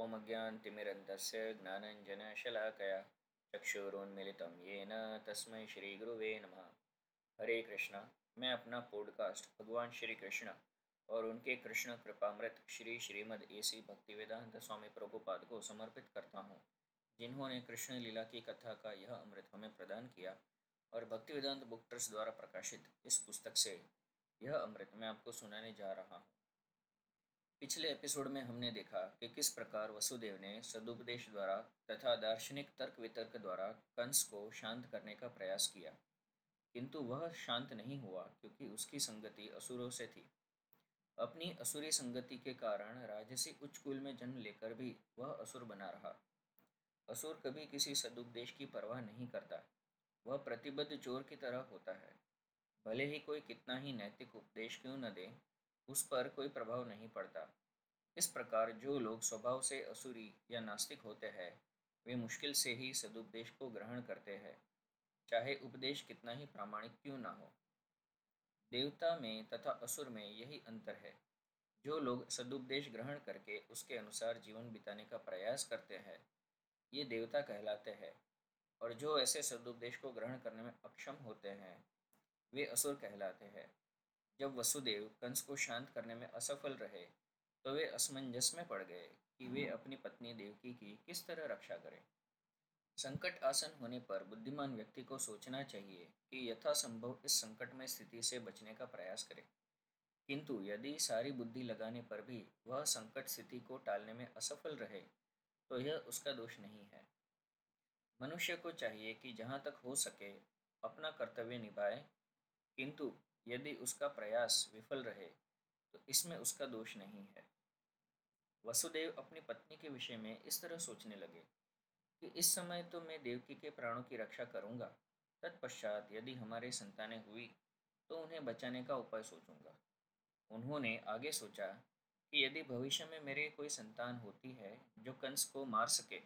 ॐ अज्ञानतिमिरन्तस्य ज्ञानञ्जनशलाकया चक्षुरुन्मिलितं येन तस्मै श्रीगुरुवे नमः। हरे कृष्णा, मैं अपना पॉडकास्ट भगवान श्री कृष्ण और उनके कृष्ण कृपामृत श्री श्रीमद एसी भक्तिवेदांत स्वामी प्रभुपाद को समर्पित करता हूँ, जिन्होंने कृष्ण लीला की कथा का यह अमृत हमें प्रदान किया और भक्ति भक्तिवेदांत बुक ट्रस्ट द्वारा प्रकाशित इस पुस्तक से यह अमृत मैं आपको सुनाने जा रहा हूँ। पिछले एपिसोड में हमने देखा कि किस प्रकार वसुदेव ने सदुपदेश द्वारा तथा दार्शनिक तर्क वितर्क द्वारा कंस को शांत करने का प्रयास किया। किंतु वह शांत नहीं हुआ क्योंकि उसकी संगति असुरों से थी। अपनी असुरी संगति के कारण राजसी उच्च कुल में जन्म लेकर भी वह असुर बना रहा। असुर कभी किसी सदुपदेश की परवाह नहीं करता। वह प्रतिबद्ध चोर की तरह होता है। भले ही कोई कितना ही नैतिक उपदेश क्यों न दे उस पर कोई प्रभाव नहीं पड़ता। इस प्रकार जो लोग स्वभाव से असुरी या नास्तिक होते हैं, वे मुश्किल से ही सदुपदेश को ग्रहण करते हैं। चाहे उपदेश कितना ही प्रामाणिक क्यों ना हो। देवता में तथा असुर में यही अंतर है। जो लोग सदुपदेश ग्रहण करके उसके अनुसार जीवन बिताने का प्रयास करते हैं, ये देवता कहलाते हैं। और जो ऐसे सदुपदेश को ग्रहण करने में अक्षम होते हैं, वे असुर कहलाते हैं। जब वसुदेव कंस को शांत करने में असफल रहे तो वे असमंजस में पड़ गए कि वे अपनी पत्नी देवकी की किस तरह रक्षा करें। संकट आसन होने पर बुद्धिमान व्यक्ति को सोचना चाहिए कि यथासंभव इस संकटमय स्थिति से बचने का प्रयास करे। किंतु यदि सारी बुद्धि लगाने पर भी वह संकट स्थिति को टालने में असफल रहे तो यह उसका दोष नहीं है। मनुष्य को चाहिए कि जहाँ तक हो सके अपना कर्तव्य निभाए किंतु यदि उसका प्रयास विफल रहे तो इसमें उसका दोष नहीं है। वसुदेव अपनी पत्नी के विषय में इस तरह सोचने लगे कि इस समय तो मैं देवकी के प्राणों की रक्षा करूँगा, तत्पश्चात यदि हमारे संतानें हुई तो उन्हें बचाने का उपाय सोचूँगा। उन्होंने आगे सोचा कि यदि भविष्य में मेरे कोई संतान होती है, जो कंस को मार सके,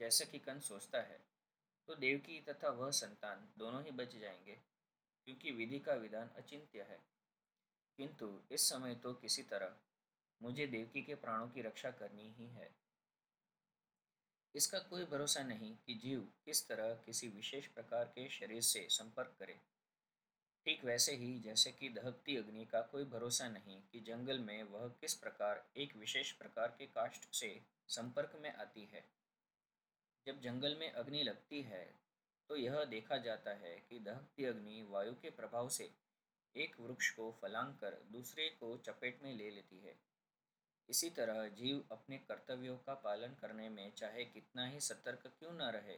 जैसा कि कंस सोचता है तो देवकी तथा वह संतान दोनों ही बच जाएँगे। क्योंकि विधि का विधान अचिंत्य है। किंतु इस समय तो किसी तरह मुझे देवकी के प्राणों की रक्षा करनी ही है। इसका कोई भरोसा नहीं कि जीव किस तरह किसी विशेष प्रकार के शरीर से संपर्क करे। ठीक वैसे ही जैसे कि दहकती अग्नि का कोई भरोसा नहीं कि जंगल में वह किस प्रकार एक विशेष प्रकार के काष्ठ से संपर्क में आती है। जब जंगल में अग्नि लगती है तो यह देखा जाता है कि दहकती अग्नि वायु के प्रभाव से एक वृक्ष को फलांग कर दूसरे को चपेट में ले लेती है। इसी तरह जीव अपने कर्तव्यों का पालन करने में चाहे कितना ही सतर्क क्यों न रहे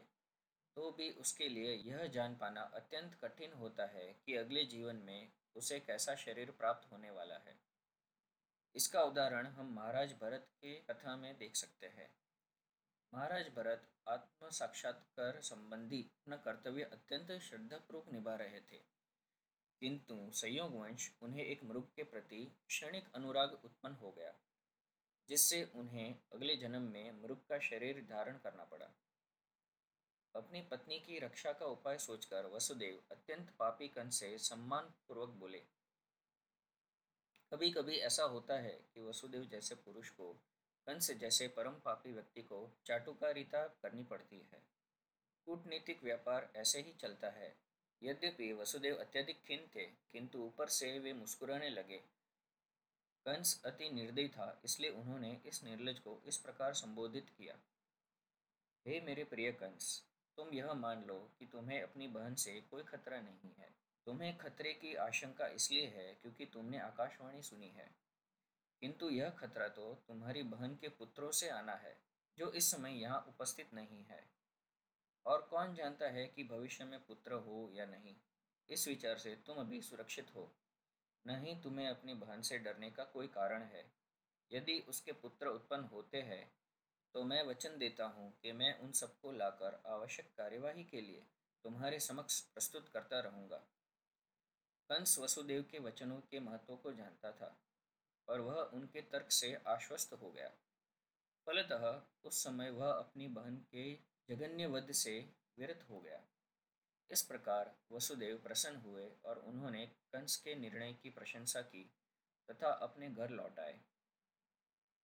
तो भी उसके लिए यह जान पाना अत्यंत कठिन होता है कि अगले जीवन में उसे कैसा शरीर प्राप्त होने वाला है। इसका उदाहरण हम महाराज भरत के कथा में देख सकते हैं। महाराज भरत आत्म साक्षात्कार संबंधी अपना कर्तव्य अत्यंत श्रद्धापूर्वक निभा रहे थे। किंतु संयोगवंश उन्हें एक मृग के प्रति क्षणिक अनुराग उत्पन्न हो गया, जिससे उन्हें अगले जन्म में मृग का शरीर धारण करना पड़ा। अपनी पत्नी की रक्षा का उपाय सोचकर वसुदेव अत्यंत पापी कन से सम्मान पूर्वक बोले कभी कभी ऐसा होता है कि वसुदेव जैसे पुरुष को कंस जैसे परम पापी व्यक्ति को चाटुकारिता करनी पड़ती है। कूटनीतिक व्यापार ऐसे ही चलता है। यद्यपि वसुदेव अत्यधिक खिन थे, किंतु ऊपर से वे मुस्कुराने लगे। कंस अति निर्दयी था, इसलिए उन्होंने इस निर्लज को इस प्रकार संबोधित किया। हे मेरे प्रिय कंस, तुम यह मान लो कि तुम्हें अपनी बहन से कोई खतरा नहीं है। तुम्हें खतरे की आशंका इसलिए है क्योंकि तुमने आकाशवाणी सुनी है। किंतु यह खतरा तो तुम्हारी बहन के पुत्रों से आना है, जो इस समय यहाँ उपस्थित नहीं है। और कौन जानता है कि भविष्य में पुत्र हो या नहीं? इस विचार से तुम अभी सुरक्षित हो। नहीं, तुम्हें अपनी बहन से डरने का कोई कारण है। यदि उसके पुत्र उत्पन्न होते हैं तो मैं वचन देता हूँ कि मैं उन सबको लाकर आवश्यक कार्यवाही के लिए तुम्हारे समक्ष प्रस्तुत करता रहूँगा। कंस वसुदेव के वचनों के महत्व को जानता था। और वह उनके तर्क से आश्वस्त हो गया। फलतः उस समय वह अपनी बहन के जगन्य वध से विरत हो गया। इस प्रकार वसुदेव प्रसन्न हुए और उन्होंने कंस के निर्णय की प्रशंसा की तथा अपने घर लौट आए।